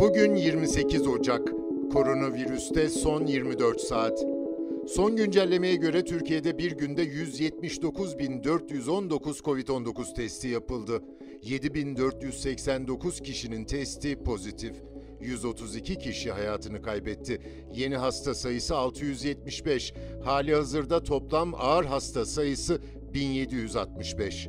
Bugün 28 Ocak. Koronavirüste son 24 saat. Son güncellemeye göre Türkiye'de bir günde 179.419 COVID-19 testi yapıldı. 7.489 kişinin testi pozitif. 132 kişi hayatını kaybetti. Yeni hasta sayısı 675. Hali hazırda toplam ağır hasta sayısı 1765.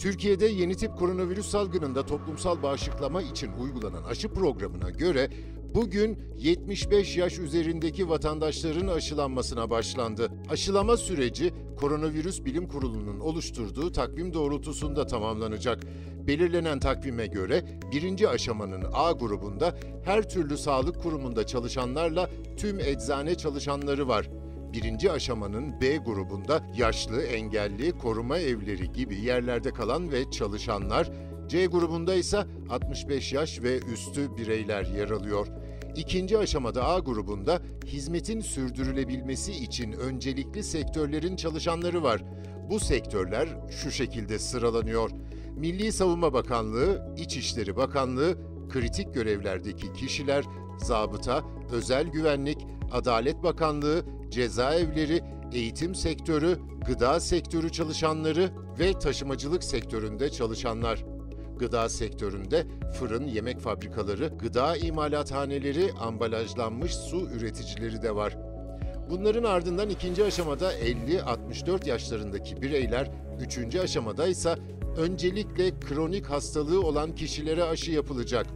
Türkiye'de yeni tip koronavirüs salgınında toplumsal bağışıklama için uygulanan aşı programına göre bugün 75 yaş üzerindeki vatandaşların aşılanmasına başlandı. Aşılama süreci Koronavirüs Bilim Kurulu'nun oluşturduğu takvim doğrultusunda tamamlanacak. Belirlenen takvime göre birinci aşamanın A grubunda her türlü sağlık kurumunda çalışanlarla tüm eczane çalışanları var. Birinci aşamanın B grubunda yaşlı, engelli, koruma evleri gibi yerlerde kalan ve çalışanlar, C grubunda ise 65 yaş ve üstü bireyler yer alıyor. İkinci aşamada A grubunda hizmetin sürdürülebilmesi için öncelikli sektörlerin çalışanları var. Bu sektörler şu şekilde sıralanıyor. Milli Savunma Bakanlığı, İçişleri Bakanlığı, kritik görevlerdeki kişiler, zabıta, özel güvenlik, Adalet Bakanlığı, cezaevleri, eğitim sektörü, gıda sektörü çalışanları ve taşımacılık sektöründe çalışanlar. Gıda sektöründe fırın, yemek fabrikaları, gıda imalathaneleri, ambalajlanmış su üreticileri de var. Bunların ardından ikinci aşamada 50-64 yaşlarındaki bireyler, üçüncü aşamada ise öncelikle kronik hastalığı olan kişilere aşı yapılacak.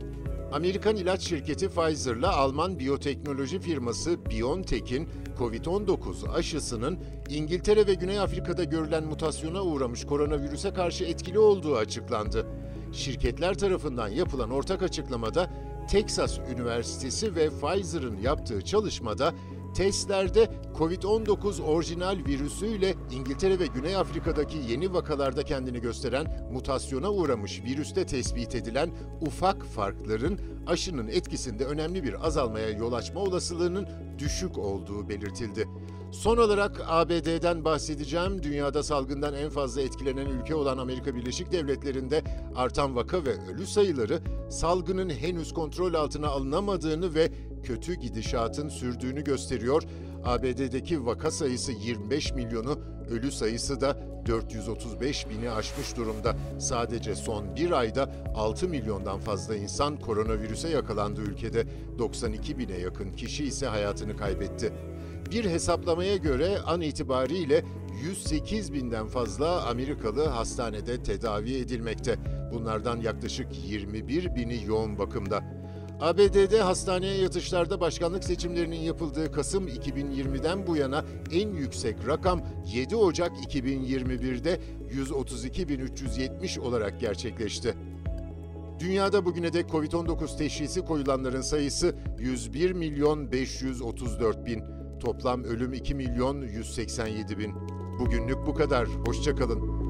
Amerikan ilaç şirketi Pfizer'la Alman biyoteknoloji firması BioNTech'in COVID-19 aşısının İngiltere ve Güney Afrika'da görülen mutasyona uğramış koronavirüse karşı etkili olduğu açıklandı. Şirketler tarafından yapılan ortak açıklamada Texas Üniversitesi ve Pfizer'ın yaptığı çalışmada testlerde COVID-19 orijinal virüsüyle İngiltere ve Güney Afrika'daki yeni vakalarda kendini gösteren mutasyona uğramış virüste tespit edilen ufak farkların aşının etkisinde önemli bir azalmaya yol açma olasılığının düşük olduğu belirtildi. Son olarak ABD'den bahsedeceğim. Dünyada salgından en fazla etkilenen ülke olan Amerika Birleşik Devletleri'nde artan vaka ve ölü sayıları salgının henüz kontrol altına alınamadığını ve kötü gidişatın sürdüğünü gösteriyor. ABD'deki vaka sayısı 25 milyonu, ölü sayısı da 435 bini aşmış durumda. Sadece son bir ayda 6 milyondan fazla insan koronavirüse yakalandı ülkede. 92 bine yakın kişi ise hayatını kaybetti. Bir hesaplamaya göre an itibariyle 108 binden fazla Amerikalı hastanede tedavi edilmekte. Bunlardan yaklaşık 21 bini yoğun bakımda. ABD'de hastaneye yatışlarda başkanlık seçimlerinin yapıldığı Kasım 2020'den bu yana en yüksek rakam 7 Ocak 2021'de 132.370 olarak gerçekleşti. Dünyada bugüne dek Covid-19 teşhisi koyulanların sayısı 101 milyon 534 bin. Toplam ölüm 2 milyon 187 bin. Bugünlük bu kadar. Hoşçakalın.